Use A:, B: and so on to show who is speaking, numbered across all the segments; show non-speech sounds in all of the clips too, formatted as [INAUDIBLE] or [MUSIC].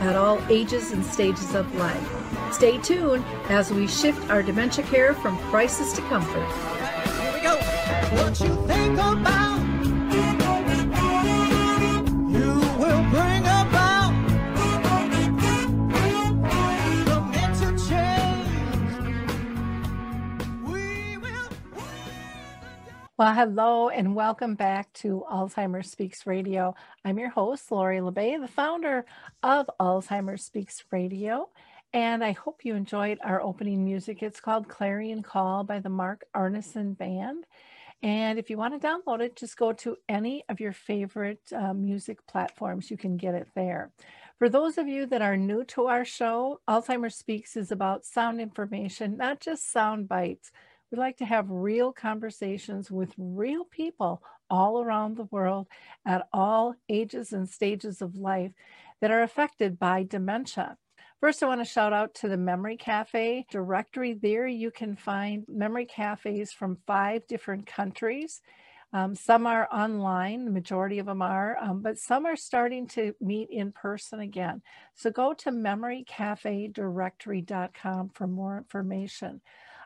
A: at all ages and stages of life. Stay tuned as we shift our dementia care from crisis to comfort.
B: Here we go. What you think about, you will bring about the mental change. We will.
A: Well, hello and welcome back to Alzheimer's Speaks Radio. I'm your host, Lori La Bey, the founder of Alzheimer's Speaks Radio. And I hope you enjoyed our opening music. It's called Clarion Call by the Mark Arneson Band. And if you want to download it, just go to any of your favorite uh, music platforms. You can get it there. For those of you that are new to our show, Alzheimer's Speaks is about sound information, not just sound bites. We like to have real conversations with real people all around the world at all ages and stages of life that are affected by dementia. First, I want to shout out to the Memory Cafe directory. There you can find memory cafes from five different countries. Um, some are online, the majority of them are, um, but some are starting to meet in person again. So go to memorycafedirectory.com for more information.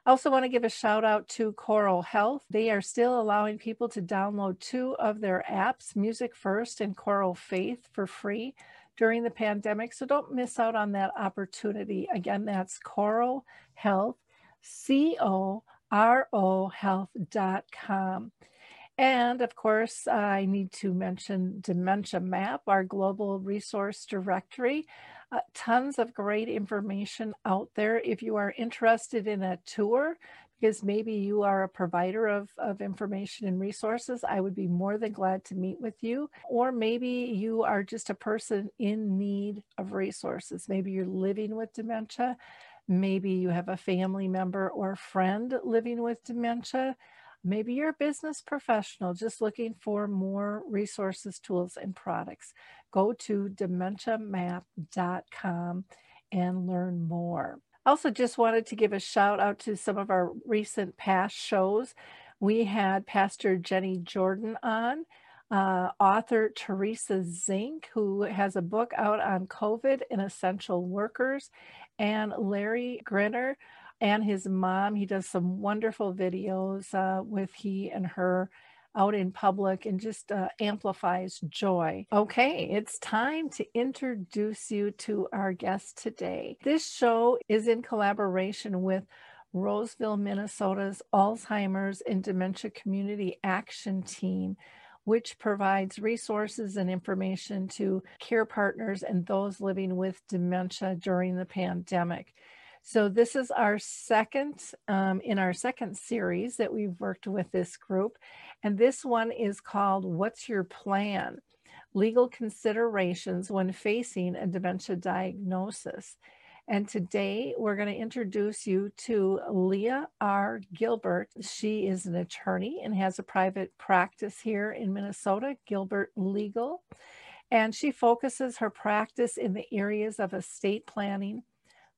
A: I also want to give a shout out to CoroHealth. They are still allowing people to download two of their apps, Music First and Coro Faith, for free during the pandemic. So don't miss out on that opportunity. Again, that's Coral Health, C O R O health.com. And of course, I need to mention Dementia Map, our global resource directory. Uh, tons of great information out there. If you are interested in a tour, because maybe you are a provider of, of information and resources, I would be more than glad to meet with you. Or maybe you are just a person in need of resources. Maybe you're living with dementia. Maybe you have a family member or friend living with dementia. Maybe you're a business professional just looking for more resources, tools, and products. Go to dementiamap.com and learn more. Also, just wanted to give a shout out to some of our recent past shows. We had Pastor Jenny Jordan on, uh, author Teresa Zink, who has a book out on COVID and essential workers, and Larry Grinner and his mom. He does some wonderful videos uh, with he and her out in public and just uh, amplifies joy. Okay, it's time to introduce you to our guest today. This show is in collaboration with Roseville, Minnesota's Alzheimer's and Dementia Community Action Team. Which provides resources and information to care partners and those living with dementia during the pandemic. So this is our second um, in our second series that we've worked with this group, and this one is called "What's Your Plan?" Legal considerations when facing a dementia diagnosis. And today we're going to introduce you to Leah R. Gilbert. She is an attorney and has a private practice here in Minnesota, Gilbert Legal. And she focuses her practice in the areas of estate planning,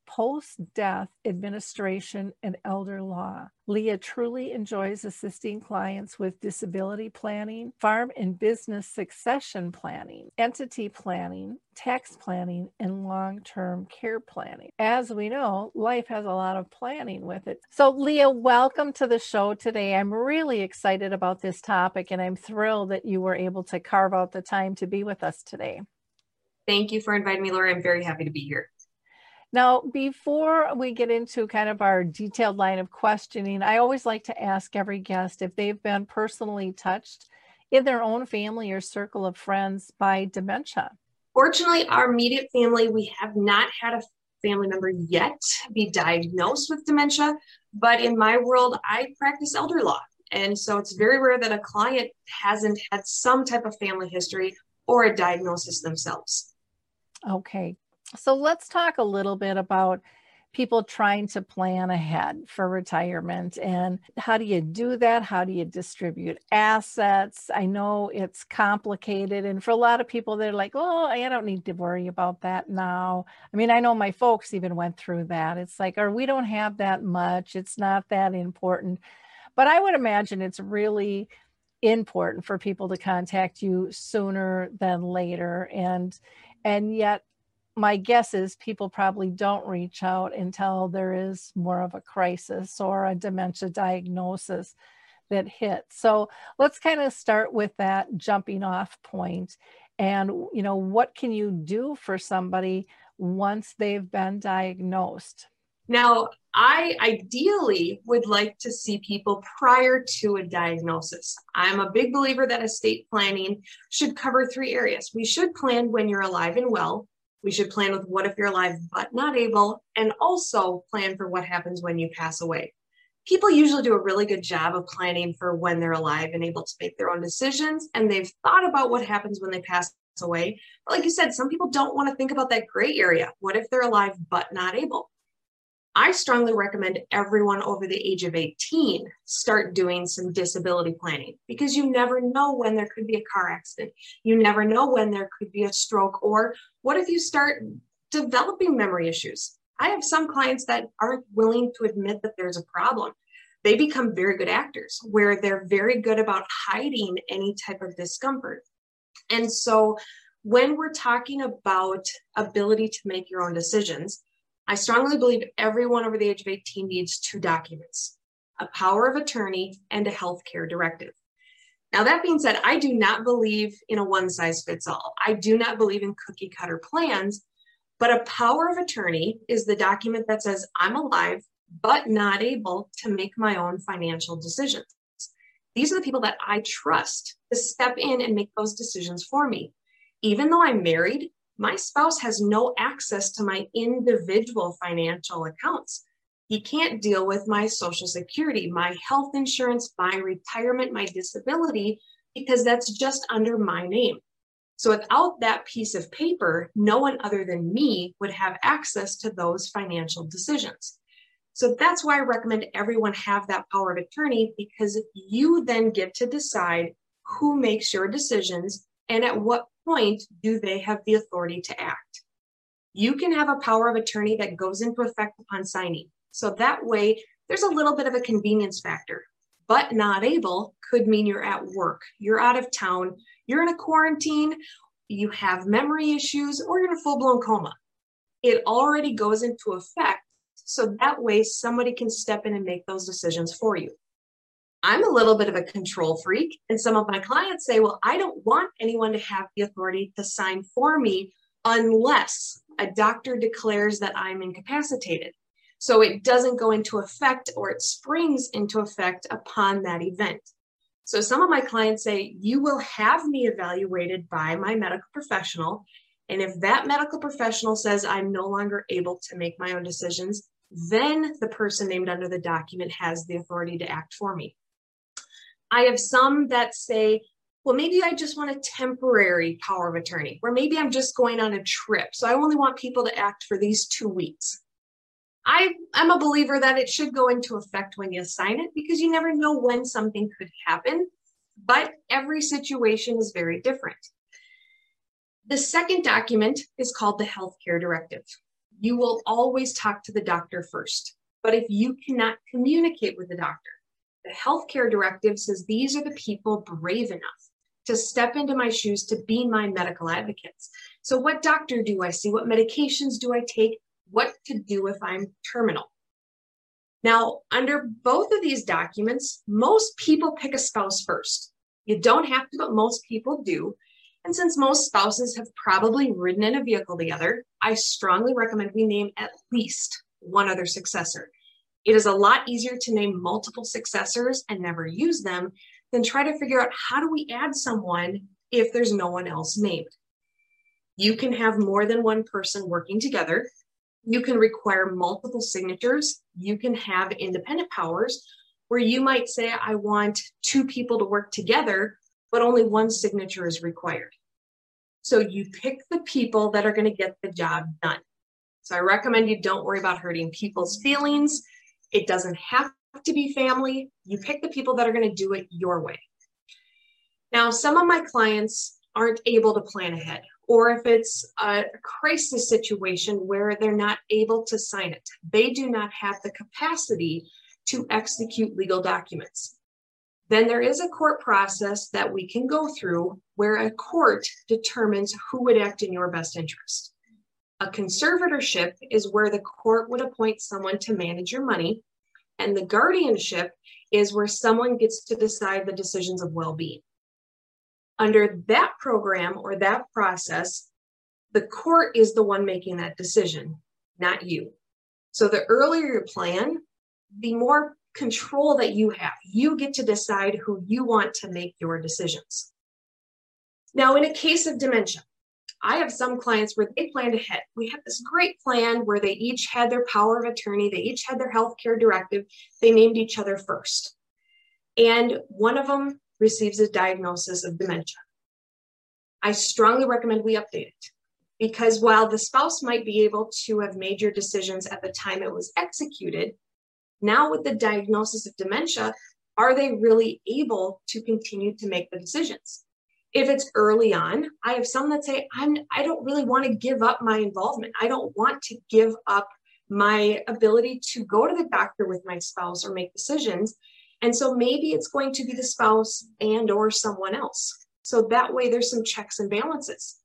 A: post death administration, and elder law. Leah truly enjoys assisting clients with disability planning, farm and business succession planning, entity planning, tax planning, and long term care planning. As we know, life has a lot of planning with it. So, Leah, welcome to the show today. I'm really excited about this topic, and I'm thrilled that you were able to carve out the time to be with us today.
C: Thank you for inviting me, Laura. I'm very happy to be here.
A: Now, before we get into kind of our detailed line of questioning, I always like to ask every guest if they've been personally touched in their own family or circle of friends by dementia.
C: Fortunately, our immediate family, we have not had a family member yet be diagnosed with dementia, but in my world, I practice elder law. And so it's very rare that a client hasn't had some type of family history or a diagnosis themselves.
A: Okay, So let's talk a little bit about people trying to plan ahead for retirement and how do you do that? How do you distribute assets? I know it's complicated and for a lot of people they're like oh i don't need to worry about that now. I mean i know my folks even went through that. It's like or we don't have that much. It's not that important. But i would imagine it's really important for people to contact you sooner than later and and yet my guess is people probably don't reach out until there is more of a crisis or a dementia diagnosis that hits. So let's kind of start with that jumping off point and you know what can you do for somebody once they've been diagnosed?
C: Now, I ideally would like to see people prior to a diagnosis. I'm a big believer that estate planning should cover three areas. We should plan when you're alive and well, we should plan with what if you're alive but not able, and also plan for what happens when you pass away. People usually do a really good job of planning for when they're alive and able to make their own decisions, and they've thought about what happens when they pass away. But like you said, some people don't want to think about that gray area. What if they're alive but not able? I strongly recommend everyone over the age of 18 start doing some disability planning because you never know when there could be a car accident. You never know when there could be a stroke, or what if you start developing memory issues? I have some clients that aren't willing to admit that there's a problem. They become very good actors where they're very good about hiding any type of discomfort. And so when we're talking about ability to make your own decisions, I strongly believe everyone over the age of 18 needs two documents a power of attorney and a healthcare directive. Now, that being said, I do not believe in a one size fits all. I do not believe in cookie cutter plans, but a power of attorney is the document that says I'm alive, but not able to make my own financial decisions. These are the people that I trust to step in and make those decisions for me. Even though I'm married, my spouse has no access to my individual financial accounts. He can't deal with my social security, my health insurance, my retirement, my disability, because that's just under my name. So without that piece of paper, no one other than me would have access to those financial decisions. So that's why I recommend everyone have that power of attorney because you then get to decide who makes your decisions and at what point do they have the authority to act? You can have a power of attorney that goes into effect upon signing. So that way, there's a little bit of a convenience factor, but not able could mean you're at work, you're out of town, you're in a quarantine, you have memory issues, or you're in a full blown coma. It already goes into effect. So that way, somebody can step in and make those decisions for you. I'm a little bit of a control freak. And some of my clients say, well, I don't want anyone to have the authority to sign for me unless a doctor declares that I'm incapacitated. So it doesn't go into effect or it springs into effect upon that event. So some of my clients say, you will have me evaluated by my medical professional. And if that medical professional says I'm no longer able to make my own decisions, then the person named under the document has the authority to act for me. I have some that say, well, maybe I just want a temporary power of attorney, or maybe I'm just going on a trip. So I only want people to act for these two weeks. I, I'm a believer that it should go into effect when you sign it because you never know when something could happen, but every situation is very different. The second document is called the healthcare directive. You will always talk to the doctor first, but if you cannot communicate with the doctor, the healthcare directive says these are the people brave enough to step into my shoes to be my medical advocates. So, what doctor do I see? What medications do I take? What to do if I'm terminal? Now, under both of these documents, most people pick a spouse first. You don't have to, but most people do. And since most spouses have probably ridden in a vehicle together, I strongly recommend we name at least one other successor. It is a lot easier to name multiple successors and never use them than try to figure out how do we add someone if there's no one else named. You can have more than one person working together. You can require multiple signatures. You can have independent powers where you might say, I want two people to work together, but only one signature is required. So you pick the people that are going to get the job done. So I recommend you don't worry about hurting people's feelings. It doesn't have to be family. You pick the people that are going to do it your way. Now, some of my clients aren't able to plan ahead, or if it's a crisis situation where they're not able to sign it, they do not have the capacity to execute legal documents. Then there is a court process that we can go through where a court determines who would act in your best interest. A conservatorship is where the court would appoint someone to manage your money, and the guardianship is where someone gets to decide the decisions of well being. Under that program or that process, the court is the one making that decision, not you. So the earlier you plan, the more control that you have. You get to decide who you want to make your decisions. Now, in a case of dementia, I have some clients where they planned ahead. We had this great plan where they each had their power of attorney, they each had their healthcare directive, they named each other first. And one of them receives a diagnosis of dementia. I strongly recommend we update it because while the spouse might be able to have made your decisions at the time it was executed, now, with the diagnosis of dementia, are they really able to continue to make the decisions? If it's early on, I have some that say, I'm, I don't really want to give up my involvement. I don't want to give up my ability to go to the doctor with my spouse or make decisions. And so maybe it's going to be the spouse and or someone else. So that way there's some checks and balances.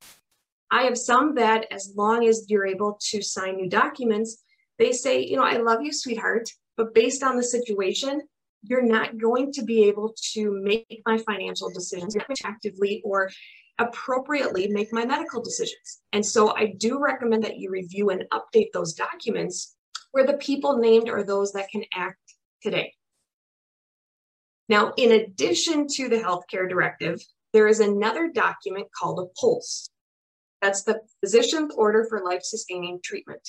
C: I have some that as long as you're able to sign new documents, they say, you know, I love you, sweetheart. But based on the situation, you're not going to be able to make my financial decisions actively or appropriately make my medical decisions. And so I do recommend that you review and update those documents where the people named are those that can act today. Now, in addition to the healthcare directive, there is another document called a POLST. That's the physician's order for life sustaining treatment.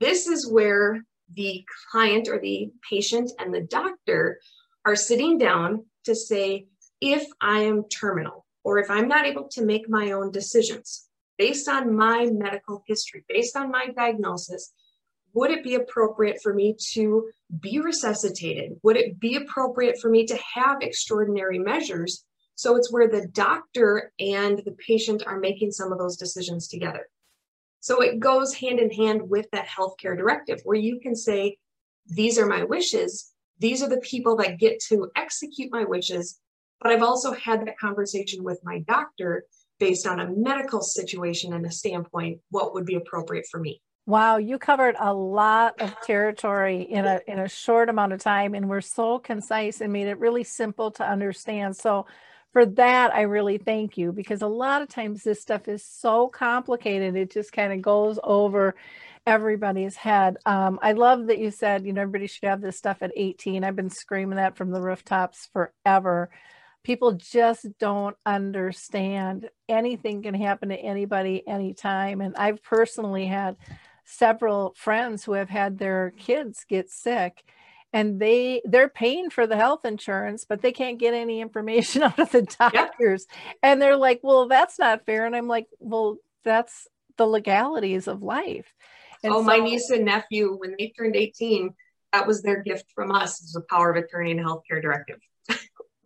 C: This is where the client or the patient and the doctor are sitting down to say, if I am terminal or if I'm not able to make my own decisions based on my medical history, based on my diagnosis, would it be appropriate for me to be resuscitated? Would it be appropriate for me to have extraordinary measures? So it's where the doctor and the patient are making some of those decisions together. So it goes hand in hand with that healthcare directive where you can say, these are my wishes. These are the people that get to execute my wishes. But I've also had that conversation with my doctor based on a medical situation and a standpoint, what would be appropriate for me.
A: Wow, you covered a lot of territory in a in a short amount of time and we're so concise and made it really simple to understand. So for that, I really thank you because a lot of times this stuff is so complicated. It just kind of goes over everybody's head. Um, I love that you said, you know, everybody should have this stuff at 18. I've been screaming that from the rooftops forever. People just don't understand anything can happen to anybody anytime. And I've personally had several friends who have had their kids get sick and they they're paying for the health insurance but they can't get any information [LAUGHS] out of the doctors. And they're like well that's not fair. And i'm like well that's the legalities of life.
C: And oh so, my niece and nephew when they turned 18 that was their gift from us as a power of attorney and healthcare directive.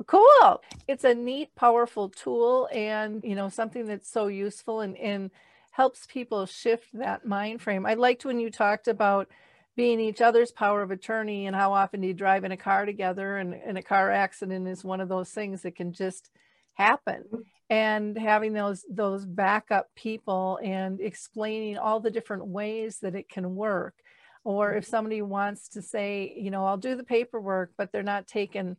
A: Cool. It's a neat powerful tool and you know something that's so useful and, and helps people shift that mind frame. I liked when you talked about being each other's power of attorney and how often do you drive in a car together and, and a car accident is one of those things that can just happen. And having those those backup people and explaining all the different ways that it can work. Or if somebody wants to say you know i'll do the paperwork but they're not taking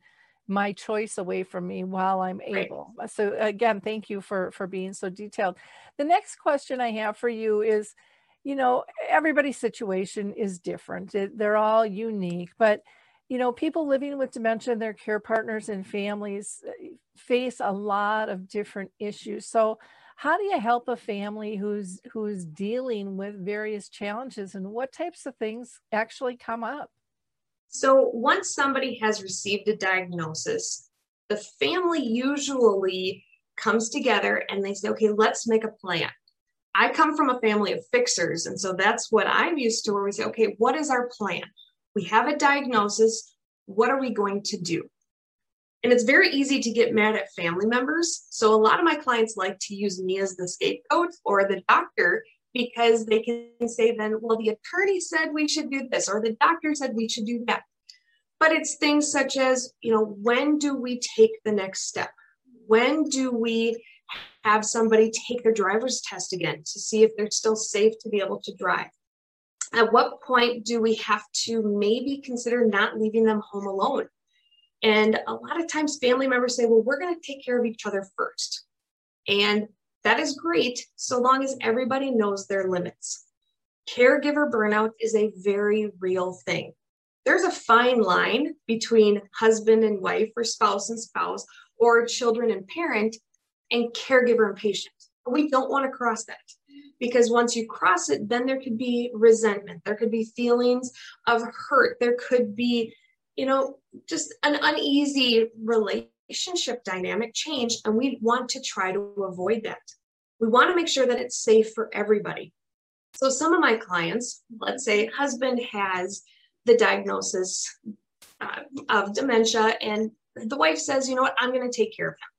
A: my choice away from me while i'm able. Right. so again thank you for for being so detailed. The next question i have for you is you know, everybody's situation is different. It, they're all unique, but you know, people living with dementia their care partners and families uh, face a lot of different issues. So, how do you help a family who's who's dealing with various challenges and what types of things actually come up?
C: So, once somebody has received a diagnosis, the family usually comes together and they say, okay, let's make a plan. I come from a family of fixers. And so that's what I'm used to, where we say, okay, what is our plan? We have a diagnosis. What are we going to do? And it's very easy to get mad at family members. So a lot of my clients like to use me as the scapegoat or the doctor because they can say then, well, the attorney said we should do this, or the doctor said we should do that. But it's things such as, you know, when do we take the next step? When do we have somebody take their driver's test again to see if they're still safe to be able to drive? At what point do we have to maybe consider not leaving them home alone? And a lot of times family members say, well, we're going to take care of each other first. And that is great so long as everybody knows their limits. Caregiver burnout is a very real thing. There's a fine line between husband and wife, or spouse and spouse, or children and parent, and caregiver and patient. We don't want to cross that because once you cross it, then there could be resentment, there could be feelings of hurt, there could be, you know, just an uneasy relationship dynamic change. And we want to try to avoid that. We want to make sure that it's safe for everybody. So, some of my clients, let's say husband has the diagnosis uh, of dementia, and the wife says, you know what, I'm going to take care of him.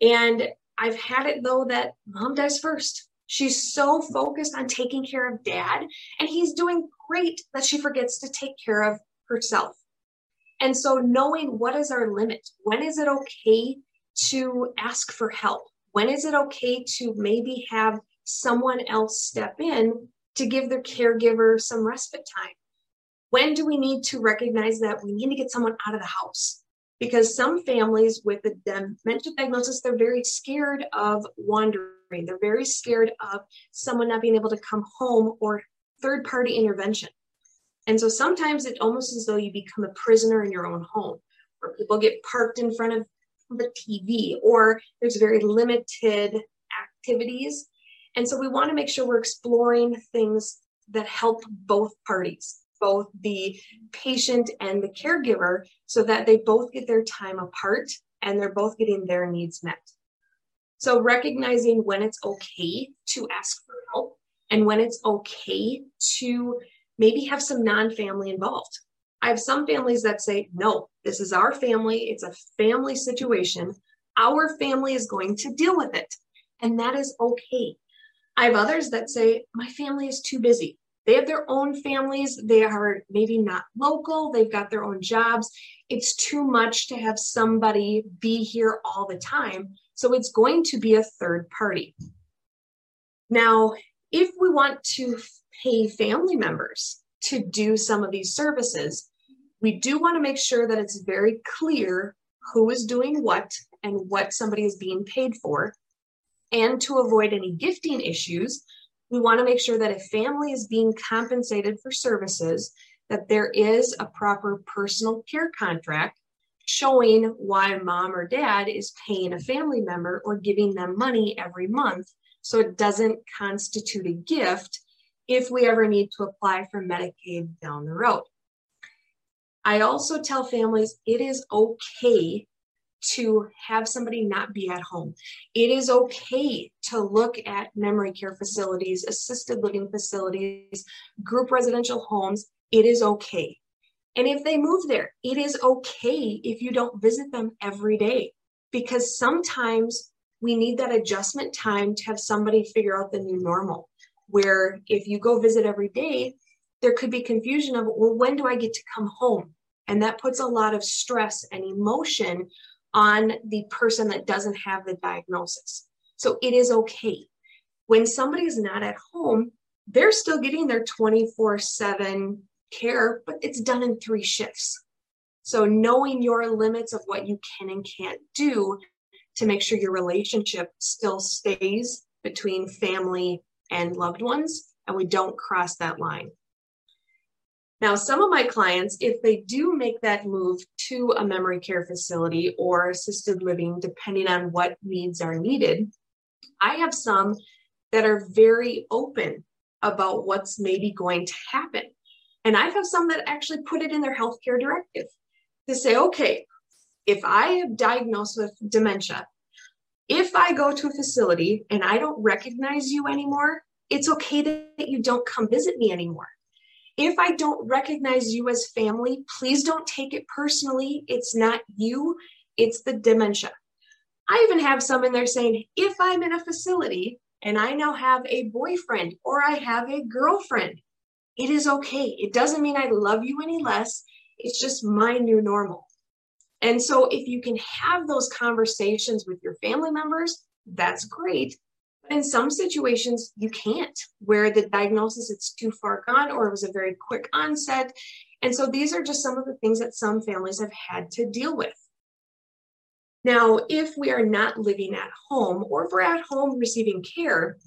C: And I've had it though that mom dies first. She's so focused on taking care of dad, and he's doing great that she forgets to take care of herself. And so, knowing what is our limit, when is it okay to ask for help? When is it okay to maybe have someone else step in to give their caregiver some respite time? When do we need to recognize that we need to get someone out of the house? Because some families with a dementia diagnosis, they're very scared of wandering. They're very scared of someone not being able to come home or third party intervention. And so sometimes it almost as though you become a prisoner in your own home, where people get parked in front of the TV, or there's very limited activities. And so we want to make sure we're exploring things that help both parties, both the patient and the caregiver, so that they both get their time apart and they're both getting their needs met. So recognizing when it's okay to ask for help and when it's okay to maybe have some non family involved. I have some families that say, no, this is our family. It's a family situation. Our family is going to deal with it. And that is okay. I have others that say, my family is too busy. They have their own families. They are maybe not local. They've got their own jobs. It's too much to have somebody be here all the time. So it's going to be a third party. Now, if we want to pay family members to do some of these services, we do want to make sure that it's very clear who is doing what and what somebody is being paid for. And to avoid any gifting issues, we want to make sure that a family is being compensated for services, that there is a proper personal care contract showing why mom or dad is paying a family member or giving them money every month so it doesn't constitute a gift if we ever need to apply for Medicaid down the road. I also tell families it is okay to have somebody not be at home. It is okay to look at memory care facilities, assisted living facilities, group residential homes. It is okay. And if they move there, it is okay if you don't visit them every day because sometimes we need that adjustment time to have somebody figure out the new normal. Where if you go visit every day, there could be confusion of, well, when do I get to come home? And that puts a lot of stress and emotion on the person that doesn't have the diagnosis. So it is okay. When somebody is not at home, they're still getting their 24 7 care, but it's done in three shifts. So knowing your limits of what you can and can't do to make sure your relationship still stays between family and loved ones, and we don't cross that line. Now, some of my clients, if they do make that move to a memory care facility or assisted living, depending on what needs are needed, I have some that are very open about what's maybe going to happen. And I have some that actually put it in their healthcare directive to say, okay, if I am diagnosed with dementia, If I go to a facility and I don't recognize you anymore, it's okay that you don't come visit me anymore. If I don't recognize you as family, please don't take it personally. It's not you, it's the dementia. I even have some in there saying, if I'm in a facility and I now have a boyfriend or I have a girlfriend, it is okay. It doesn't mean I love you any less. It's just my new normal. And so if you can have those conversations with your family members, that's great. But in some situations, you can't, where the diagnosis it's too far gone or it was a very quick onset. And so these are just some of the things that some families have had to deal with. Now, if we are not living at home or if we're at home receiving care,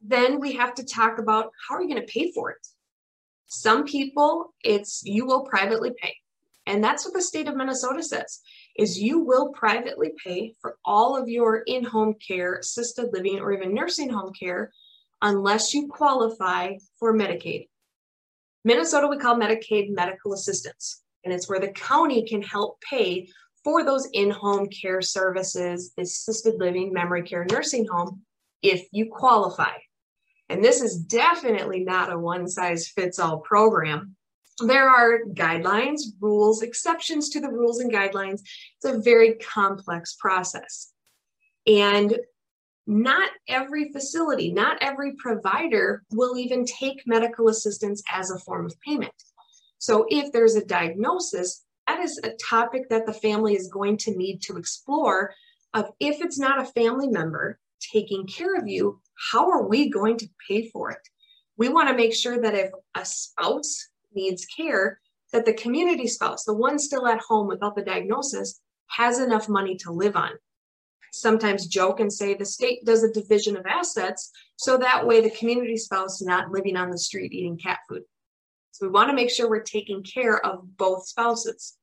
C: then we have to talk about how are you going to pay for it? Some people, it's you will privately pay. And that's what the state of Minnesota says is you will privately pay for all of your in-home care, assisted living, or even nursing home care unless you qualify for Medicaid. Minnesota, we call Medicaid medical assistance, and it's where the county can help pay for those in-home care services, assisted living, memory care, nursing home, if you qualify. And this is definitely not a one size fits all program. There are guidelines, rules, exceptions to the rules and guidelines. It's a very complex process. And not every facility, not every provider will even take medical assistance as a form of payment. So if there's a diagnosis, that is a topic that the family is going to need to explore of if it's not a family member taking care of you how are we going to pay for it we want to make sure that if a spouse needs care that the community spouse the one still at home without the diagnosis has enough money to live on sometimes joke and say the state does a division of assets so that way the community spouse is not living on the street eating cat food so we want to make sure we're taking care of both spouses.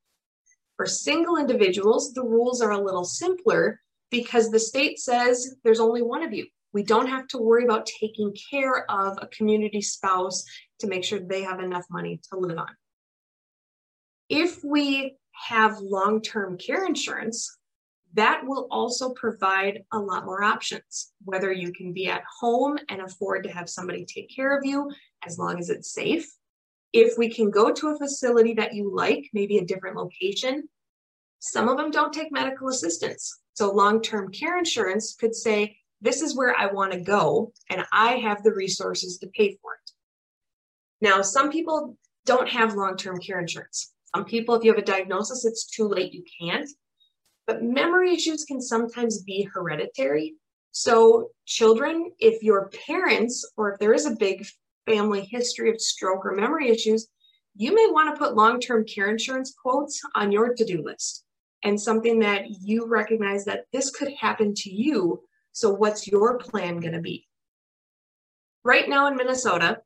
C: For single individuals, the rules are a little simpler because the state says there's only one of you. We don't have to worry about taking care of a community spouse to make sure they have enough money to live on. If we have long term care insurance, that will also provide a lot more options. Whether you can be at home and afford to have somebody take care of you as long as it's safe, if we can go to a facility that you like, maybe a different location, some of them don't take medical assistance. So long term care insurance could say, This is where I want to go, and I have the resources to pay for it. Now, some people don't have long term care insurance. Some people, if you have a diagnosis, it's too late, you can't. But memory issues can sometimes be hereditary. So, children, if your parents or if there is a big family history of stroke or memory issues, you may want to put long term care insurance quotes on your to do list and something that you recognize that this could happen to you. So, what's your plan going to be? Right now in Minnesota,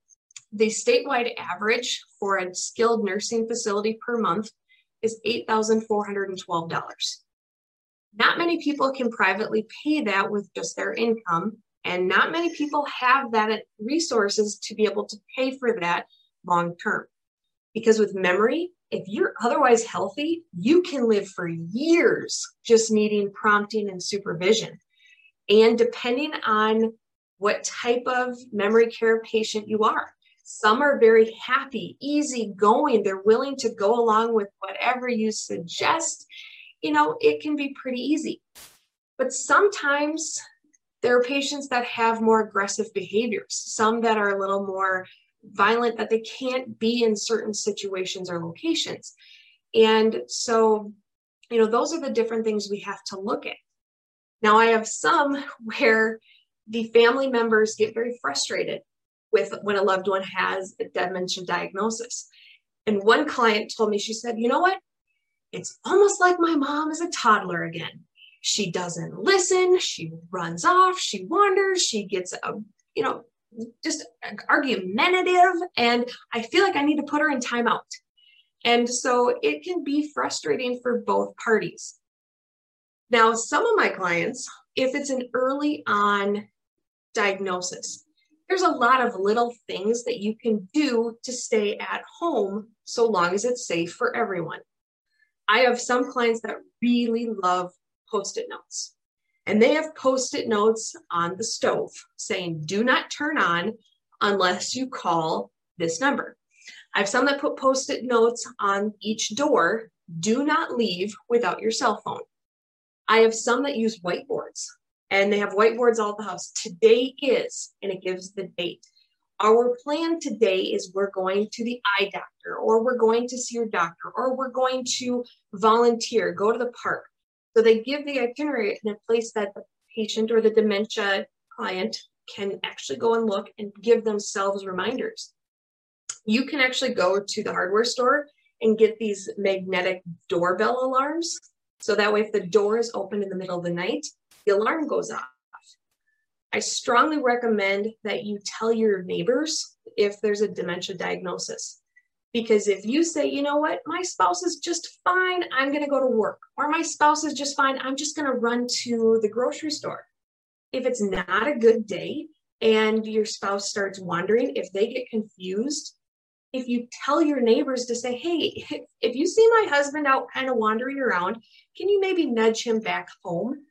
C: the statewide average for a skilled nursing facility per month is $8,412. Not many people can privately pay that with just their income, and not many people have that resources to be able to pay for that long term. Because with memory, if you're otherwise healthy, you can live for years just needing prompting and supervision. And depending on what type of memory care patient you are, some are very happy, easy going. They're willing to go along with whatever you suggest. You know, it can be pretty easy. But sometimes there are patients that have more aggressive behaviors, some that are a little more violent, that they can't be in certain situations or locations. And so, you know, those are the different things we have to look at. Now, I have some [LAUGHS] where the family members get very frustrated with when a loved one has a dementia diagnosis. And one client told me, she said, you know what? It's almost like my mom is a toddler again. She doesn't listen. She runs off. She wanders. She gets a you know just argumentative. And i feel like i need to put her in timeout. And so it can be frustrating for both parties. Now some of my clients if it's an early on diagnosis there's a lot of little things that you can do to stay at home so long as it's safe for everyone i have some clients that really love post it notes. And they have post it notes on the stove saying, do not turn on unless you call this number. I have some that put post it notes on each door do not leave without your cell phone. I have some that use whiteboards and they have whiteboards all the house. Today is, and it gives the date. Our plan today is we're going to the eye doctor, or we're going to see your doctor, or we're going to volunteer, go to the park. So they give the itinerary in a place that the patient or the dementia client can actually go and look and give themselves reminders. You can actually go to the hardware store and get these magnetic doorbell alarms. So that way, if the door is open in the middle of the night, the alarm goes off. I strongly recommend that you tell your neighbors if there's a dementia diagnosis. Because if you say, you know what, my spouse is just fine, I'm going to go to work, or my spouse is just fine, I'm just going to run to the grocery store. If it's not a good day and your spouse starts wandering, if they get confused, if you tell your neighbors to say, hey, if you see my husband out kind of wandering around, can you maybe nudge him back home?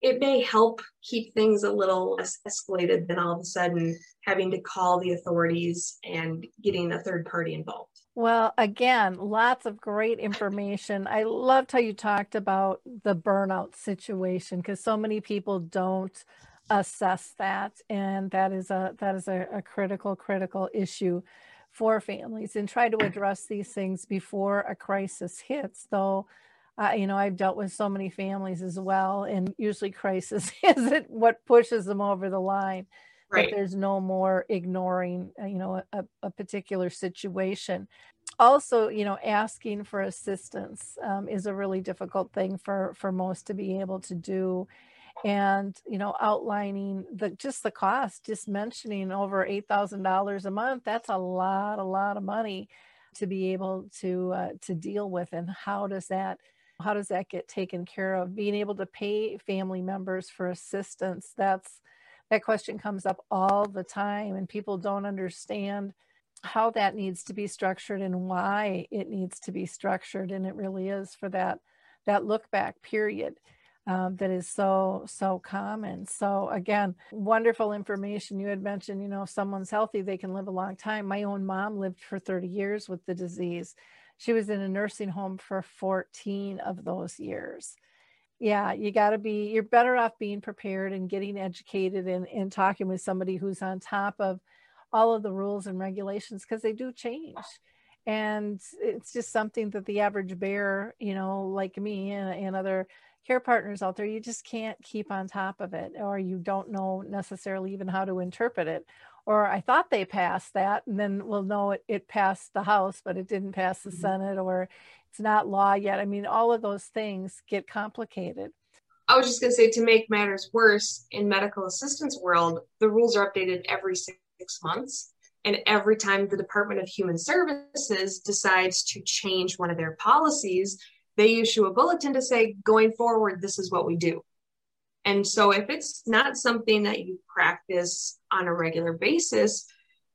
C: It may help keep things a little less escalated than all of a sudden having to call the authorities and getting a third party involved.
A: Well, again, lots of great information. I loved how you talked about the burnout situation because so many people don't assess that, and that is a that is a, a critical critical issue for families and try to address these things before a crisis hits though uh, you know i've dealt with so many families as well and usually crisis [LAUGHS] isn't what pushes them over the line right. but there's no more ignoring uh, you know a, a, particular situation also you know asking for assistance um, is a really difficult thing for for most to be able to do and you know outlining the just the cost just mentioning over $8000 a month that's a lot a lot of money to be able to uh, to deal with and how does that how does that get taken care of? Being able to pay family members for assistance that's that question comes up all the time and people don't understand how that needs to be structured and why it needs to be structured and it really is for that that look back period um, that is so so common. So again wonderful information. You had mentioned you know if someone's healthy they can live a long time. My own mom lived for 30 years with the disease she was in a nursing home for 14 of those years yeah you got to be you're better off being prepared and getting educated and, and talking with somebody who's on top of all of the rules and regulations because they do change and it's just something that the average bear you know like me and, and other care partners out there, you just can't keep on top of it, or you don't know necessarily even how to interpret it. Or I thought they passed that, and then we'll know it, it passed the House, but it didn't pass the mm-hmm. Senate, or it's not law yet. I mean, all of those things get complicated.
C: I was just going to say to make matters worse, in medical assistance world, the rules are updated every six months. And every time the Department of Human Services decides to change one of their policies, they issue a bulletin to say, going forward, this is what we do. And so if it's not something that you practice on a regular basis,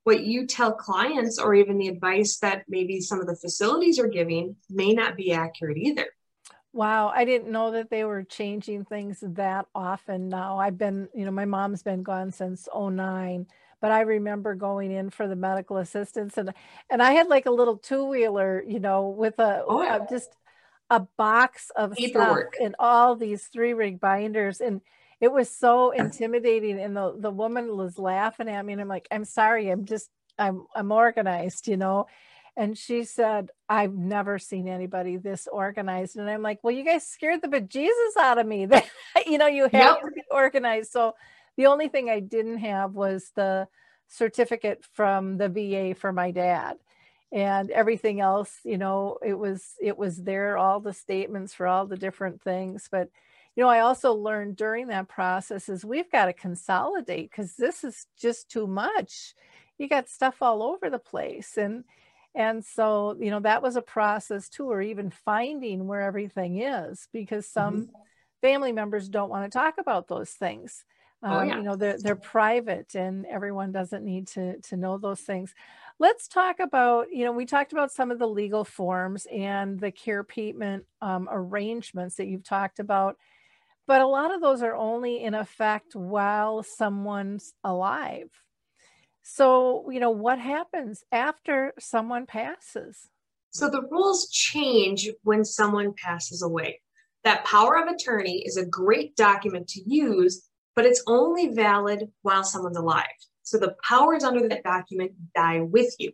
C: what you tell clients or even the advice that maybe some of the facilities are giving may not be accurate either.
A: Wow, I didn't know that they were changing things that often now. I've been, you know, my mom's been gone since 09, but I remember going in for the medical assistance and and I had like a little two-wheeler, you know, with a oh, yeah. Uh, just a box of Paperwork. stuff and all these three ring binders and it was so intimidating and the, the woman was laughing at me and i'm like i'm sorry i'm just i'm i'm organized you know and she said i've never seen anybody this organized and i'm like well you guys scared the bejesus out of me [LAUGHS] that you know you have yep. to be organized so the only thing i didn't have was the certificate from the va for my dad and everything else you know it was it was there all the statements for all the different things but you know i also learned during that process is we've got to consolidate because this is just too much you got stuff all over the place and and so you know that was a process too or even finding where everything is because some mm-hmm. family members don't want to talk about those things oh, um, yeah. you know they're they're private and everyone doesn't need to to know those things let's talk about you know we talked about some of the legal forms and the care payment um, arrangements that you've talked about but a lot of those are only in effect while someone's alive. So, you know, what happens after someone passes?
C: So the rules change when someone passes away. That power of attorney is a great document to use, but it's only valid while someone's alive. So the powers under that document die with you.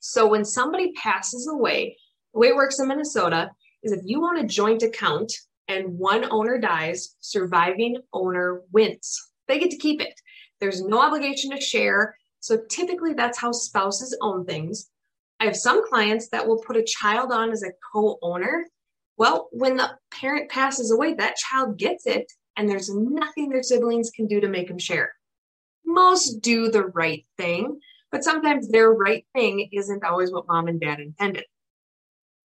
C: So when somebody passes away, the way it works in Minnesota is if you own a joint account and one owner dies, surviving owner wins. They get to keep it. There's no obligation to share. So typically that's how spouses own things. I have some clients that will put a child on as a co owner. Well, when the parent passes away, that child gets it, and there's nothing their siblings can do to make them share. Most do the right thing, but sometimes their right thing isn't always what mom and dad intended.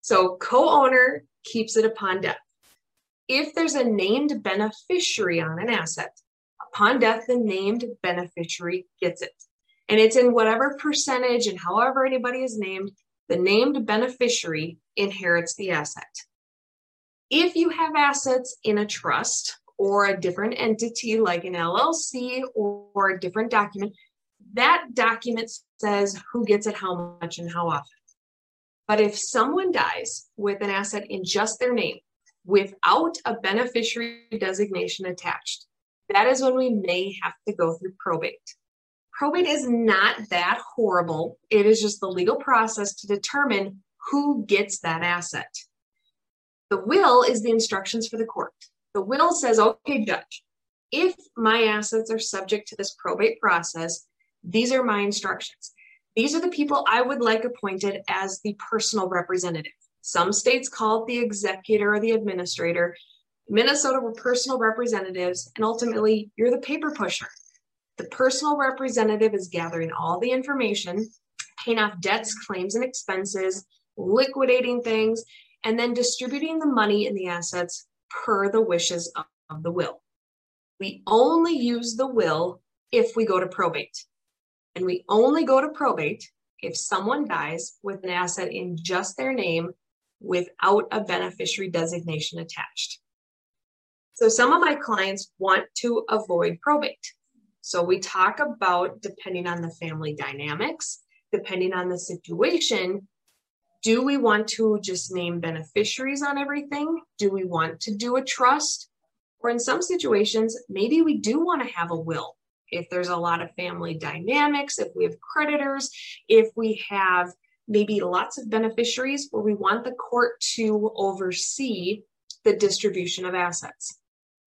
C: So, co owner keeps it upon death. If there's a named beneficiary on an asset, upon death, the named beneficiary gets it and it's in whatever percentage and however anybody is named, the named beneficiary inherits the asset. If you have assets in a trust or a different entity like an LLC or, or a different document, that document says who gets it, how much, and how often. But if someone dies with an asset in just their name without a beneficiary designation attached, that is when we may have to go through probate. Probate is not that horrible. It is just the legal process to determine who gets that asset. The will is the instructions for the court. The will says, okay, judge, if my assets are subject to this probate process, these are my instructions. These are the people I would like appointed as the personal representative. Some states call it the executor or the administrator. Minnesota were personal representatives, and ultimately, you're the paper pusher. The personal representative is gathering all the information, paying off debts, claims, and expenses, liquidating things, and then distributing the money and the assets per the wishes of, the will. We only use the will if we go to probate. And we only go to probate if someone dies with an asset in just their name without a beneficiary designation attached. So some of my clients want to avoid probate. So we talk about depending on the family dynamics, depending on the situation, do we want to just name beneficiaries on everything? Do we want to do a trust? Or in some situations, maybe we do want to have a will. If there's a lot of family dynamics, if we have creditors, if we have maybe lots of beneficiaries where we want the court to oversee the distribution of assets.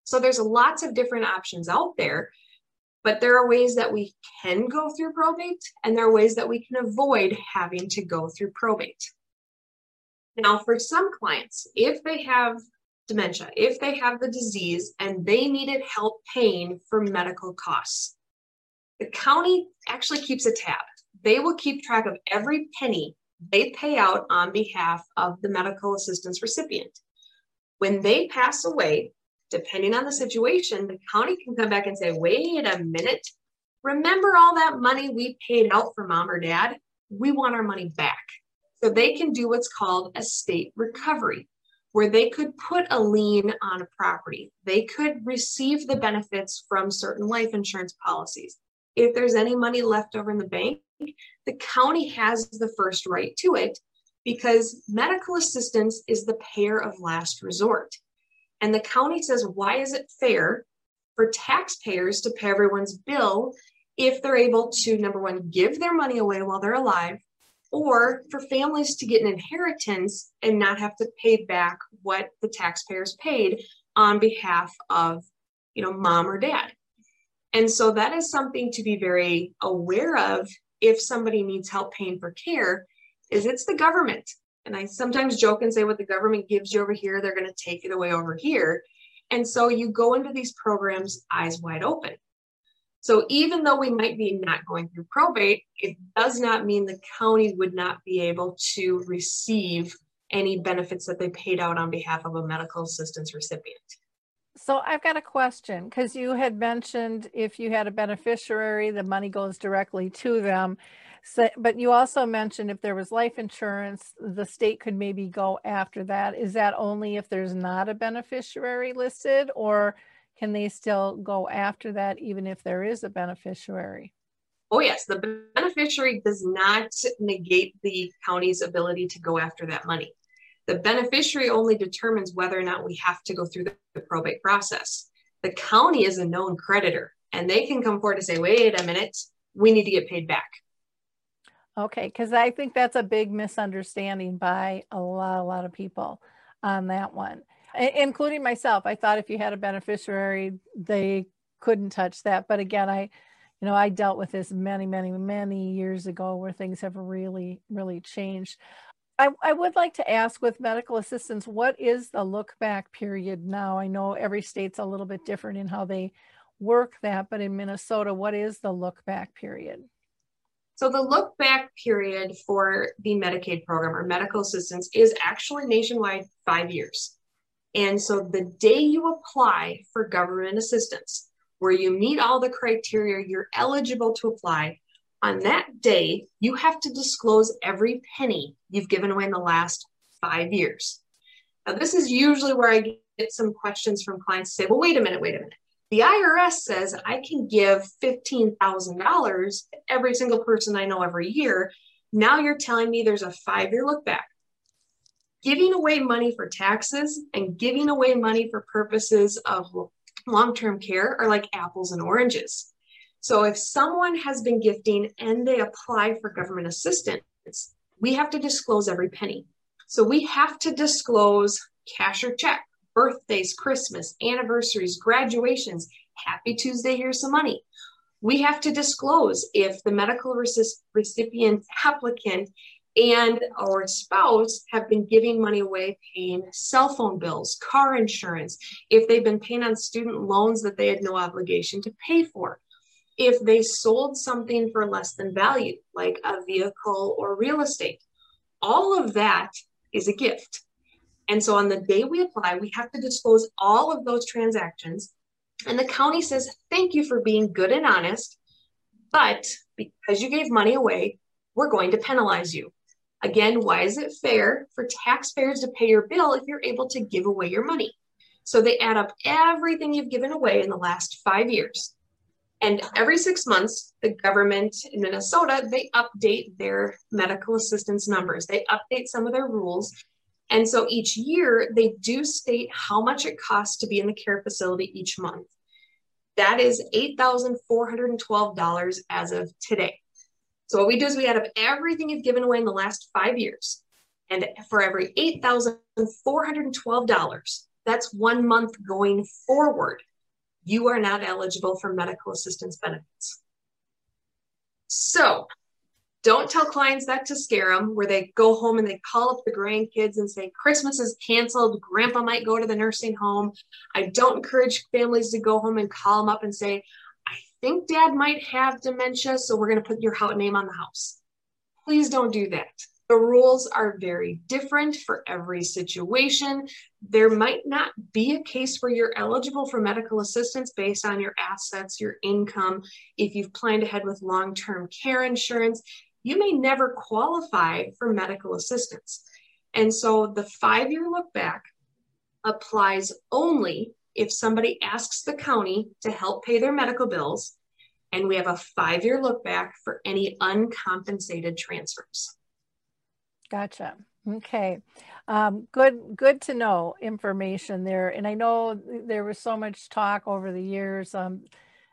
C: So there's lots of different options out there. But there are ways that we can go through probate, and there are ways that we can avoid having to go through probate. Now, for some clients, if they have dementia, if they have the disease and they needed help paying for medical costs, the county actually keeps a tab. They will keep track of every penny they pay out on behalf of the medical assistance recipient. When they pass away, depending on the situation, the county can come back and say, wait a minute, remember all that money we paid out for mom or dad? We want our money back. So they can do what's called estate recovery, where they could put a lien on a property. They could receive the benefits from certain life insurance policies. If there's any money left over in the bank, the county has the first right to it because medical assistance is the payer of last resort. And the county says, why is it fair for taxpayers to pay everyone's bill if they're able to, number one, give their money away while they're alive, or for families to get an inheritance and not have to pay back what the taxpayers paid on behalf of, you know, mom or dad. And so that is something to be very aware of if somebody needs help paying for care is it's the government and I sometimes joke and say what the government gives you over here, they're going to take it away over here. And so you go into these programs eyes wide open. So even though we might be not going through probate, it does not mean the county would not be able to receive any benefits that they paid out on behalf of a medical assistance recipient.
A: So I've got a question because you had mentioned if you had a beneficiary, the money goes directly to them. So, but you also mentioned if there was life insurance, the state could maybe go after that. Is that only if there's not a beneficiary listed, or can they still go after that even if there is a beneficiary?
C: Oh, yes. The beneficiary does not negate the county's ability to go after that money. The beneficiary only determines whether or not we have to go through the, the probate process. The county is a known creditor and they can come forward and say, wait a minute, we need to get paid back.
A: Okay, because I think that's a big misunderstanding by a lot, a lot of people on that one, including myself. I thought if you had a beneficiary, they couldn't touch that. But again, I, you know, I dealt with this many, many, many years ago where things have really, really changed. I, I would like to ask with medical assistance, what is the look back period now? I know every state's a little bit different in how they work that, but in Minnesota, what is the look back period?
C: So the look back period for the Medicaid program or medical assistance is actually nationwide five years. And so the day you apply for government assistance, where you meet all the criteria, you're eligible to apply. On that day, you have to disclose every penny you've given away in the last five years. Now, this is usually where I get some questions from clients say, well, wait a minute, wait a minute the IRS says I can give $15,000 to every single person I know every year. Now you're telling me there's a five year look back. Giving away money for taxes and giving away money for purposes of long term care are like apples and oranges. So if someone has been gifting and they apply for government assistance, we have to disclose every penny. So we have to disclose cash or check birthdays, Christmas, anniversaries, graduations. Happy Tuesday, here's some money. We have to disclose if the medical recipient applicant and our spouse have been giving money away paying cell phone bills, car insurance, if they've been paying on student loans that they had no obligation to pay for, if they sold something for less than value, like a vehicle or real estate. All of that is a gift. And so on the day we apply, we have to disclose all of those transactions. And the county says, thank you for being good and honest, but because you gave money away, we're going to penalize you. Again, why is it fair for taxpayers to pay your bill if you're able to give away your money? So they add up everything you've given away in the last five years. And every six months, the government in Minnesota, they update their medical assistance numbers. They update some of their rules and so each year they do state how much it costs to be in the care facility each month. That is $8,412 as of today. So what we do is we add up everything you've given away in the last five years. And for every $8,412, that's one month going forward, you are not eligible for medical assistance benefits. So don't tell clients that to scare them, where they go home and they call up the grandkids and say, Christmas is canceled. Grandpa might go to the nursing home. I don't encourage families to go home and call them up and say, think dad might have dementia, so we're going to put your name on the house. Please don't do that. The rules are very different for every situation. There might not be a case where you're eligible for medical assistance based on your assets, your income, if you've planned ahead with long term care insurance you may never qualify for medical assistance. And so the five year look back applies only if somebody asks the county to help pay their medical bills. And we have a five year look back for any uncompensated transfers.
A: Gotcha. Okay. Um, good, good to know information there. And I know there was so much talk over the years. Um,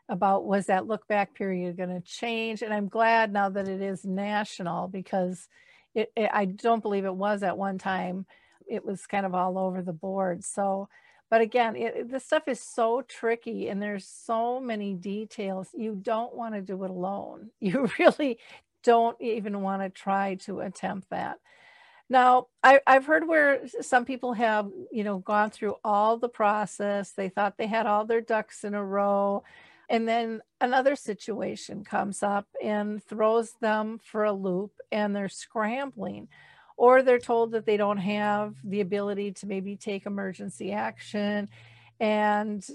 A: about was that look back period going to change and i'm glad now that it is national because it, it, i don't believe it was at one time it was kind of all over the board so but again it, this stuff is so tricky and there's so many details you don't want to do it alone [LAUGHS] you really don't even want to try to attempt that now I, i've heard where some people have you know gone through all the process they thought they had all their ducks in a row and then another situation comes up and throws them for a loop and they're scrambling. Or they're told that they don't have the ability to maybe take emergency action. And,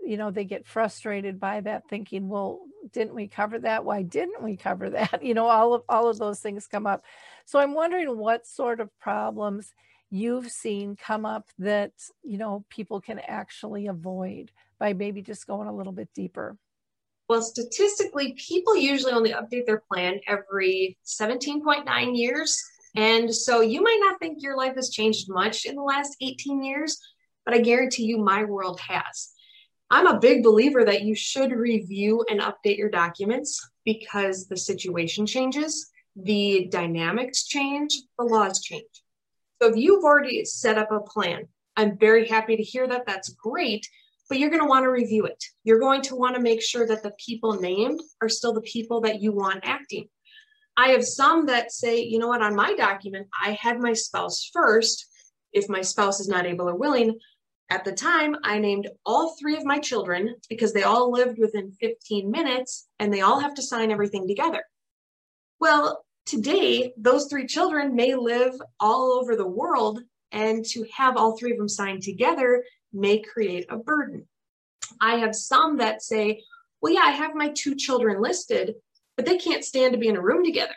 A: you know, they get frustrated by that, thinking, well, didn't we cover that? Why didn't we cover [LAUGHS] that? You know, all of all of those things come up. So I'm wondering what sort of problems you've seen come up that you know people can actually avoid by maybe just going a little bit deeper
C: well statistically people usually only update their plan every 17.9 years and so you might not think your life has changed much in the last 18 years but i guarantee you my world has i'm a big believer that you should review and update your documents because the situation changes the dynamics change the laws change so if you've already set up a plan, I'm very happy to hear that. That's great. But you're going to want to review it. You're going to want to make sure that the people named are still the people that you want acting. I have some that say, you know what, on my document, I had my spouse first. If my spouse is not able or willing, at the time, I named all three of my children because they all lived within 15 minutes and they all have to sign everything together. Well, Today, those three children may live all over the world, and to have all three of them signed together may create a burden. I have some that say, well, yeah, I have my two children listed, but they can't stand to be in a room together.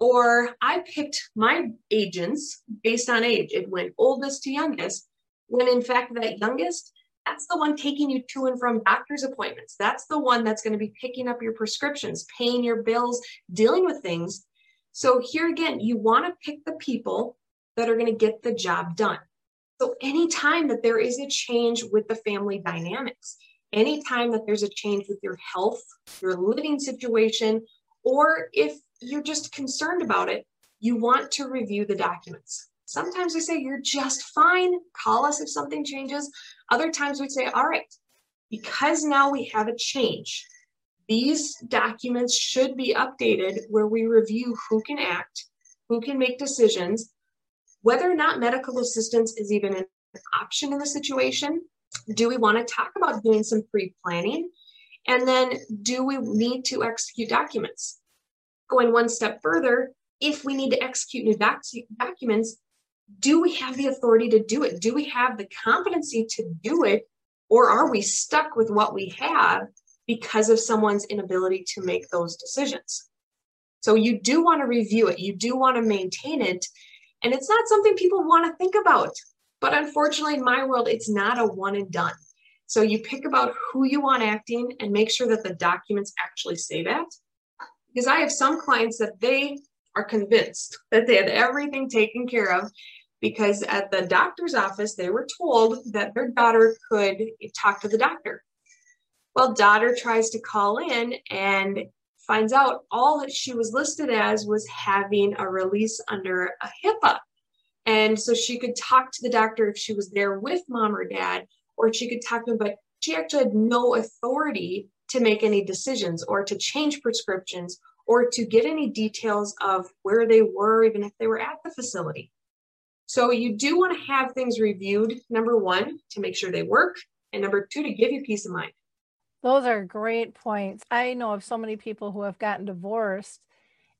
C: Or I picked my agents based on age. It went oldest to youngest, when in fact, that youngest, that's the one taking you to and from doctor's appointments. That's the one that's going to be picking up your prescriptions, paying your bills, dealing with things so here again, you want to pick the people that are going to get the job done. So anytime that there is a change with the family dynamics, anytime that there's a change with your health, your living situation, or if you're just concerned about it, you want to review the documents. Sometimes we say, you're just fine. Call us if something changes. Other times we say, all right, because now we have a change, these documents should be updated where we review who can act, who can make decisions, whether or not medical assistance is even an option in the situation. Do we want to talk about doing some pre planning? And then, do we need to execute documents? Going one step further, if we need to execute new doc- documents, do we have the authority to do it? Do we have the competency to do it? Or are we stuck with what we have because of someone's inability to make those decisions. So you do want to review it, you do want to maintain it. And it's not something people want to think about. But unfortunately, in my world, it's not a one and done. So you pick about who you want acting and make sure that the documents actually say that. Because I have some clients that they are convinced that they had everything taken care of because at the doctor's office, they were told that their daughter could talk to the doctor. Well, daughter tries to call in and finds out all that she was listed as was having a release under a HIPAA. And so she could talk to the doctor if she was there with mom or dad, or she could talk to him, but she actually had no authority to make any decisions or to change prescriptions or to get any details of where they were, even if they were at the facility. So you do want to have things reviewed, number one, to make sure they work, and number two, to give you peace of mind.
A: Those are great points. I know of so many people who have gotten divorced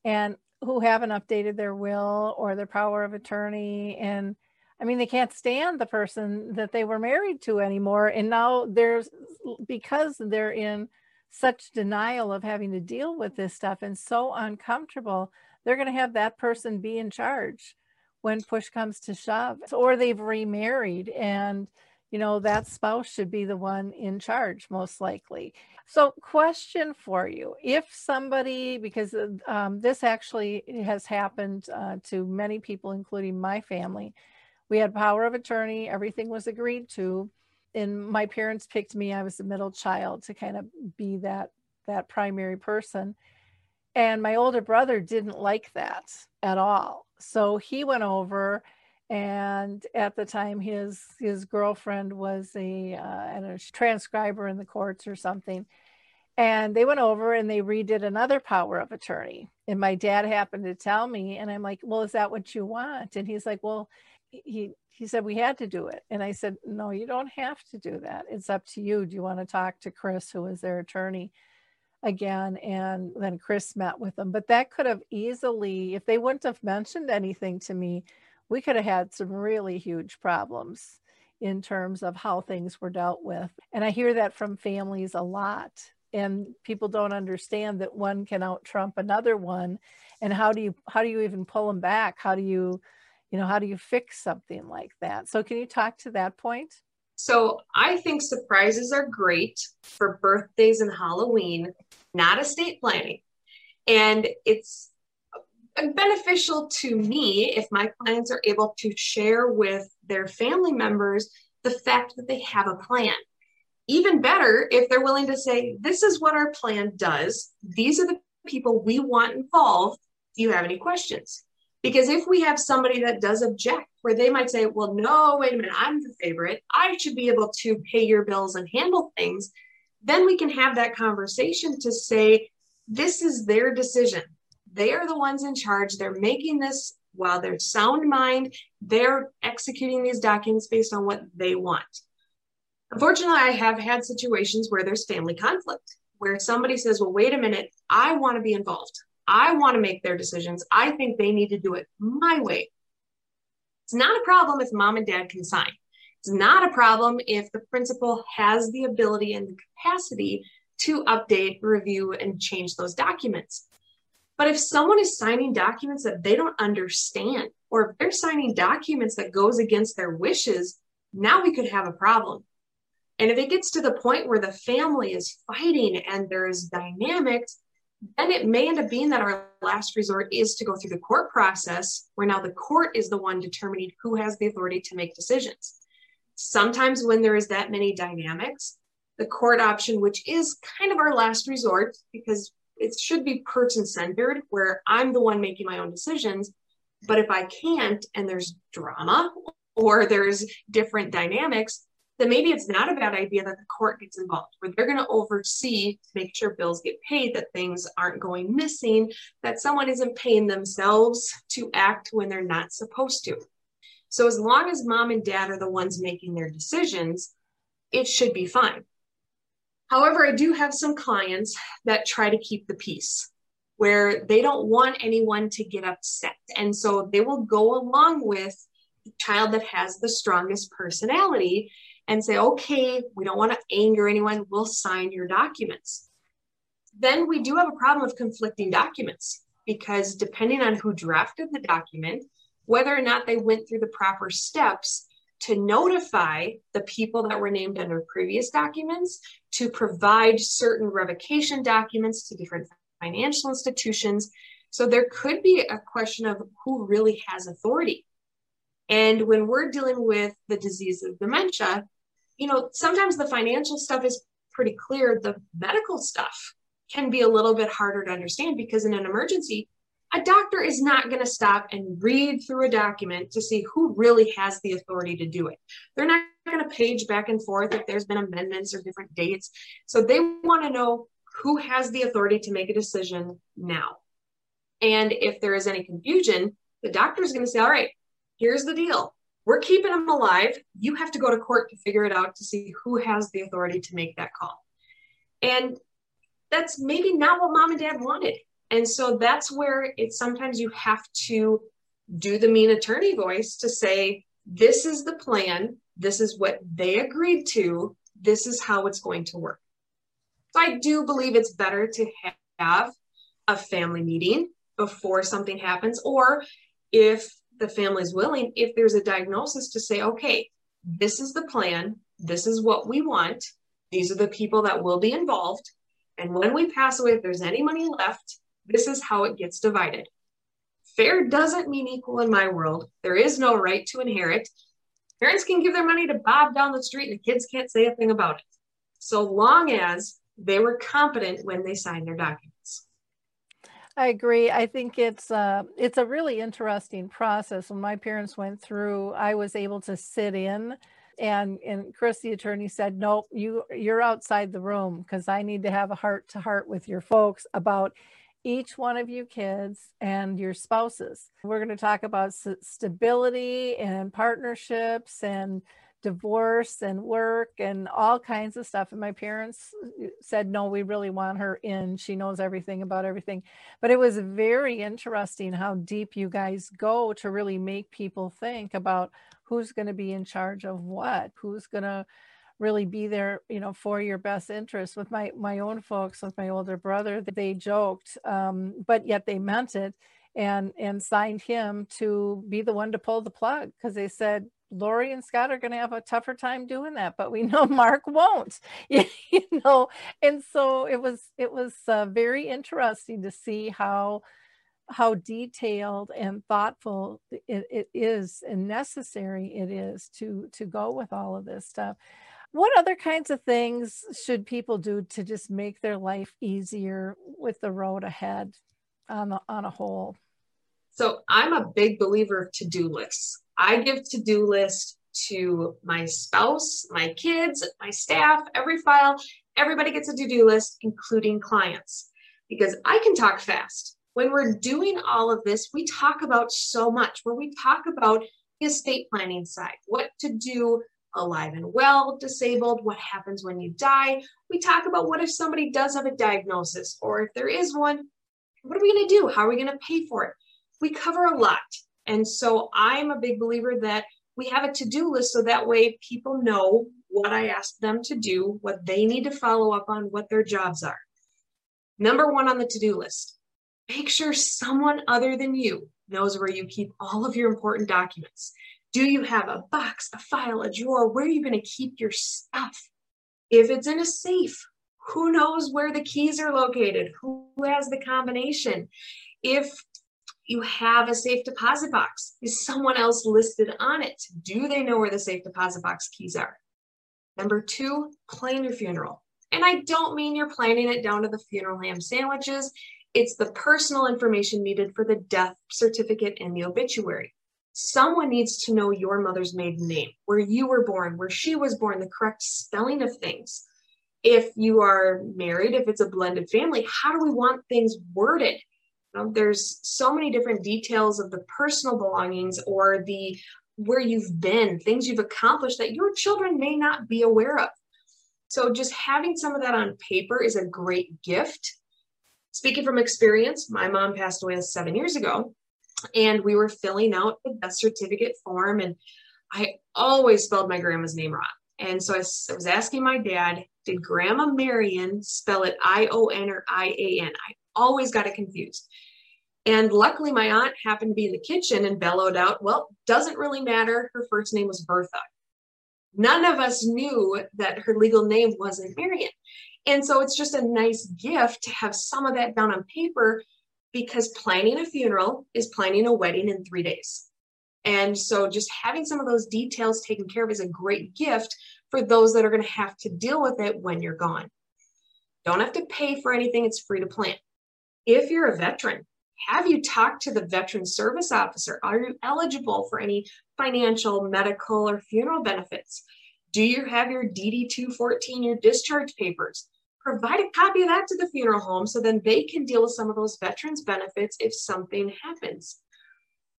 A: and who haven't updated their will or their power of attorney. And I mean, they can't stand the person that they were married to anymore. And now there's, because they're in such denial of having to deal with this stuff and so uncomfortable, they're going to have that person be in charge when push comes to shove. Or they've remarried and you know, that spouse should be the one in charge, most likely. So, question for you if somebody, because um, this actually has happened uh, to many people, including my family, we had power of attorney, everything was agreed to. And my parents picked me, I was the middle child to kind of be that that primary person. And my older brother didn't like that at all. So he went over and at the time his his girlfriend was a, uh, a transcriber in the courts or something. And they went over and they redid another power of attorney. And my dad happened to tell me and i'm like well is that what you want? And he's like well he he said we had to do it. And i said no you don't have to do that. It's up to you. Do you want to talk to chris who was their attorney again? And then chris met with them. But that could have easily if they wouldn't have mentioned anything to me we could have had some really huge problems in terms of how things were dealt with. And I hear that from families a lot. And people don't understand that one can out trump another one. And how do you how do you even pull them back? How do you, you know, how do you fix something like that? So, can you talk to that point?
C: So, I think surprises are great for birthdays and Halloween, not estate planning. And it's beneficial to me if my clients are able to share with their family members the fact that they have a plan. Even better if they're willing to say, This is what our plan does. These are the people we want involved. Do you have any questions? Because if we have somebody that does object, where they might say, Well, no, wait a minute, I'm the favorite. I should be able to pay your bills and handle things. Then we can have that conversation to say, This is their decision they are the ones in charge. They're making this while they're sound mind. They're executing these documents based on what they want. Unfortunately, I have had situations where there's family conflict, where somebody says, Well, wait a minute, I want to be involved. I want to make their decisions. I think they need to do it my way. It's not a problem if mom and dad can sign. It's not a problem if the principal has the ability and the capacity to update, review, and change those documents. But if someone is signing documents that they don't understand, or if they're signing documents that goes against their wishes, now we could have a problem. And if it gets to the point where the family is fighting and there's dynamics, then it may end up being that our last resort is to go through the court process, where now the court is the one determining who has the authority to make decisions. Sometimes, when there is that many dynamics, the court option, which is kind of our last resort, because it should be person centered where I'm the one making my own decisions. But if I can't and there's drama or there's different dynamics, then maybe it's not a bad idea that the court gets involved, where they're going to oversee to make sure bills get paid, that things aren't going missing, that someone isn't paying themselves to act when they're not supposed to. So, as long as mom and dad are the ones making their decisions, it should be fine. However, I do have some clients that try to keep the peace where they don't want anyone to get upset. And so they will go along with the child that has the strongest personality and say, okay, we don't want to anger anyone, we'll sign your documents. Then we do have a problem of conflicting documents because depending on who drafted the document, whether or not they went through the proper steps, to notify the people that were named under previous documents to provide certain revocation documents to different financial institutions. So there could be a question of who really has authority. And when we're dealing with the disease of dementia, you know, sometimes the financial stuff is pretty clear. The medical stuff can be a little bit harder to understand because in an emergency, a doctor is not going to stop and read through a document to see who really has the authority to do it. They're not going to page back and forth if there's been amendments or different dates. So they want to know who has the authority to make a decision now. And if there is any confusion, the doctor is going to say, all right, here's the deal. We're keeping them alive. You have to go to court to figure it out to see who has the authority to make that call. And that's maybe not what mom and dad wanted. And so that's where it's sometimes you have to do the mean attorney voice to say, this is the plan, this is what they agreed to, this is how it's going to work. So I do believe it's better to have a family meeting before something happens, or if the family is willing, if there's a diagnosis to say, okay, this is the plan, this is what we want, these are the people that will be involved. And when we pass away, if there's any money left, this is how it gets divided. Fair doesn't mean equal in my world. There is no right to inherit. Parents can give their money to Bob down the street and the kids can't say a thing about it. So long as they were competent when they signed their documents.
A: I agree. I think it's uh, it's a really interesting process. When my parents went through, I was able to sit in, and and Chris, the attorney, said, "Nope, you you're outside the room because I need to have a heart to heart with your folks about each one of you kids and your spouses. We're going to talk about stability and partnerships and divorce and work and all kinds of stuff. And my parents uh, said, no, we really want her in. She knows everything about everything. But it was very interesting how deep you guys go to really make people think about who's going to be in charge of what, who's going to really be there you know for your best interest with my my own folks with my older brother they joked um, but yet they meant it and and signed him to be the one to pull the plug because they said Lori and Scott are going to have a tougher time doing that, but we know [LAUGHS] Mark won't, [LAUGHS] you know. And so it was it was uh, very interesting to see how how detailed and thoughtful it, it is and necessary it is to to go with all of this stuff. What other kinds of things should people do to just make their life easier with the road ahead on the, on a whole?
C: So I'm a big believer of to-do lists. I give to-do lists to my spouse, my kids, my staff, every file, everybody gets a to-do list, including clients, because I can talk fast. When we're doing all of this, we talk about so much where we talk about the estate planning side, what to do alive and well, disabled, what happens when you die. We talk about what if somebody does have a diagnosis, or if there is one, what are we going to do? How are we going to pay for it? We cover a lot. And so I'm a big believer that we have a to do list so that way people know what I ask them to do, what they need to follow up on, what their jobs are. Number one on the to do list make sure someone other than you knows where you keep all of your important documents. Do you have a box, a file, a drawer? Where are you going to keep your stuff? If it's in a safe, who knows where the keys are located? Who has the combination? If you have a safe deposit box, is someone else listed on it? Do they know where the safe deposit box keys are? Number two, plan your funeral. And I don't mean you're planning it down to the funeral ham sandwiches. It's the personal information needed for the death certificate and the obituary someone needs to know your mother's maiden name, where you were born, where she was born, the correct spelling of things. If you are married, if it's a blended family, how do we want things worded? You know, there's so many different details of the personal belongings or the where you've been, things you've accomplished that your children may not be aware of. So just having some of that on paper is a great gift. Speaking from experience, my mom passed away seven years ago and we were filling out the death certificate form and i always spelled my grandma's name wrong. And so I, was asking my dad did grandma marion spell it i-o-n or i-a-n i always got it confused. And luckily my aunt happened to be in the kitchen and bellowed out well doesn't really matter. Her first name was bertha. None of us knew that her legal name wasn't marion. And so it's just a nice gift to have some of that down on paper because planning a funeral is planning a wedding in three days. And so just having some of those details taken care of is a great gift for those that are going to have to deal with it when you're gone. Don't have to pay for anything, it's free to plan. If you're a veteran, have you talked to the veteran service officer? Are you eligible for any financial, medical, or funeral benefits? Do you have your DD 214, your discharge papers? Provide a copy of that to the funeral home so then they can deal with some of those veterans benefits if something happens.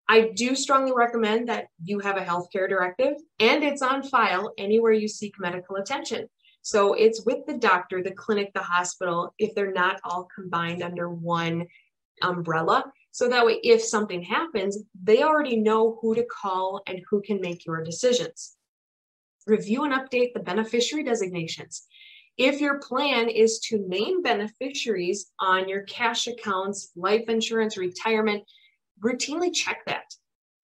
C: I do strongly recommend that you have a healthcare directive and it's on file anywhere you seek medical attention. So it's with the doctor, the clinic, the hospital, if they're not all combined under one umbrella. So that way, if something happens, they already know who to call and who can make your decisions. Review and update the beneficiary designations. If your plan is to name beneficiaries on your cash accounts, life insurance, retirement, routinely check that.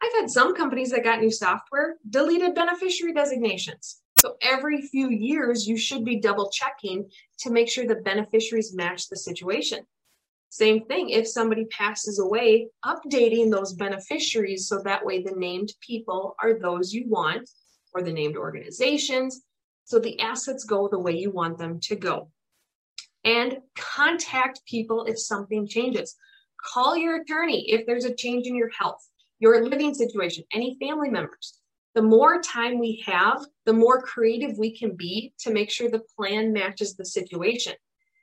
C: I've had some companies that got new software deleted beneficiary designations. So every few years, you should be double checking to make sure the beneficiaries match the situation. Same thing, if somebody passes away, updating those beneficiaries so that way the named people are those you want or the named organizations so the assets go the way you want them to go. And contact people if something changes. Call your attorney if there's a change in your health, your living situation, any family members. The more time we have, the more creative we can be to make sure the plan matches the situation.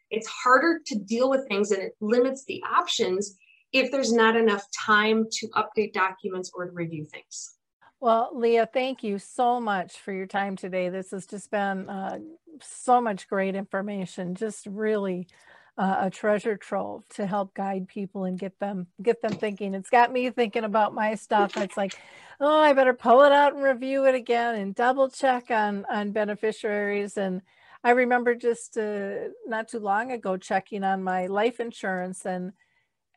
C: It's harder to deal with things and it limits the options if there's not enough time to update documents or to review things.
A: Well, Leah, thank you so much for your time today. This has just been uh, so much great information, just really uh, a treasure trove to help guide people and get them get them thinking. It's got me thinking about my stuff. It's like, oh, I better pull it out and review it again and double check on on beneficiaries. And I remember just uh, not too long ago checking on my life insurance and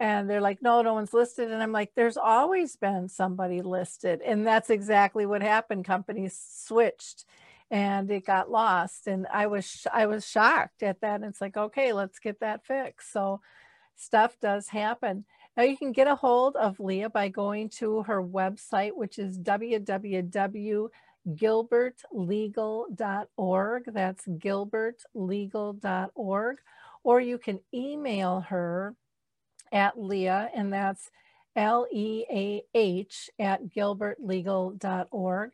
A: and they're like, no, no one's listed. And I'm like, there's always been somebody listed. And that's exactly what happened. Companies switched and it got lost. And I was, I was shocked at that. And it's like, okay, let's get that fixed. So stuff does happen. Now you can get a hold of Leah by going to her website, which is www.gilbertlegal.org. That's gilbertlegal.org. Or you can email her at Leah, and that's L E A H at gilbertlegal.org.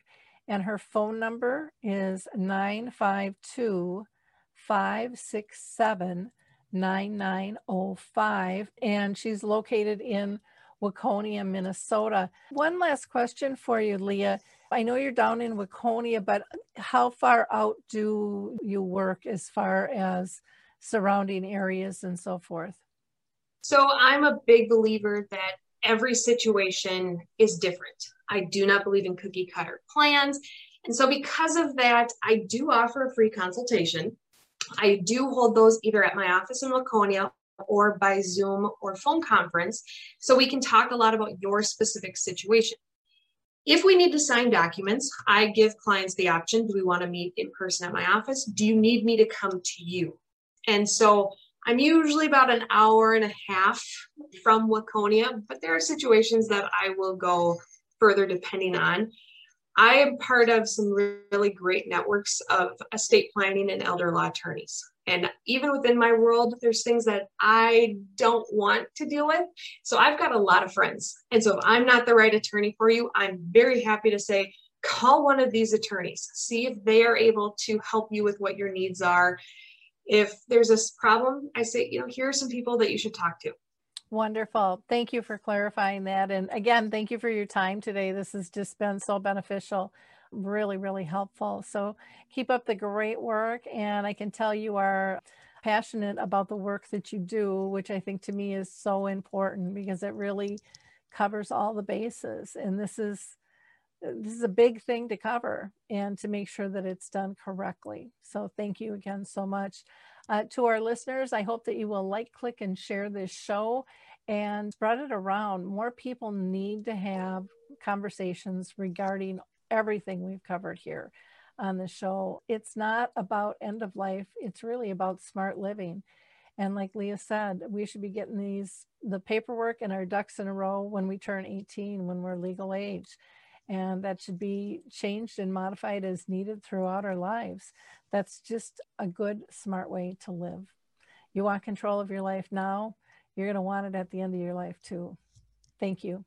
A: And her phone number is 952 567 9905. And she's located in Waconia, Minnesota. One last question for you, Leah. I know you're down in Waconia, but how far out do you work as far as surrounding areas and so forth?
C: So I'm a big believer that every situation is different. I do not believe in cookie cutter plans. And so, because of that, I do offer a free consultation. I do hold those either at my office in Waconia or by Zoom or phone conference. So, we can talk a lot about your specific situation. If we need to sign documents, I give clients the option do we want to meet in person at my office? Do you need me to come to you? And so, I'm usually about an hour and a half from Waconia, but there are situations that I will go further depending on. I am part of some really great networks of estate planning and elder law attorneys. And even within my world, there's things that I don't want to deal with. So I've got a lot of friends. And so if I'm not the right attorney for you, I'm very happy to say, call one of these attorneys, see if they are able to help you with what your needs are if there's this problem, I say, you know, here are some people that you should talk to.
A: Wonderful. Thank you for clarifying that. And again, thank you for your time today. This has just been so beneficial, really, really helpful. So keep up the great work. And I can tell you are passionate about the work that you do, which I think to me is so important because it really covers all the bases. And this is this is a big thing to cover and to make sure that it's done correctly. So thank you again so much. Uh, to our listeners, I hope that you will like, click, and share this show and spread it around. More people need to have conversations regarding everything we've covered here on the show. It's not about end of life, it's really about smart living. And like Leah said, we should be getting these the paperwork and our ducks in a row when we turn 18, when we're legal age and that should be changed and modified as needed throughout our lives. That's just a good, smart way to live. You want control of your life now, you're going to want it at the end of your life too. Thank you.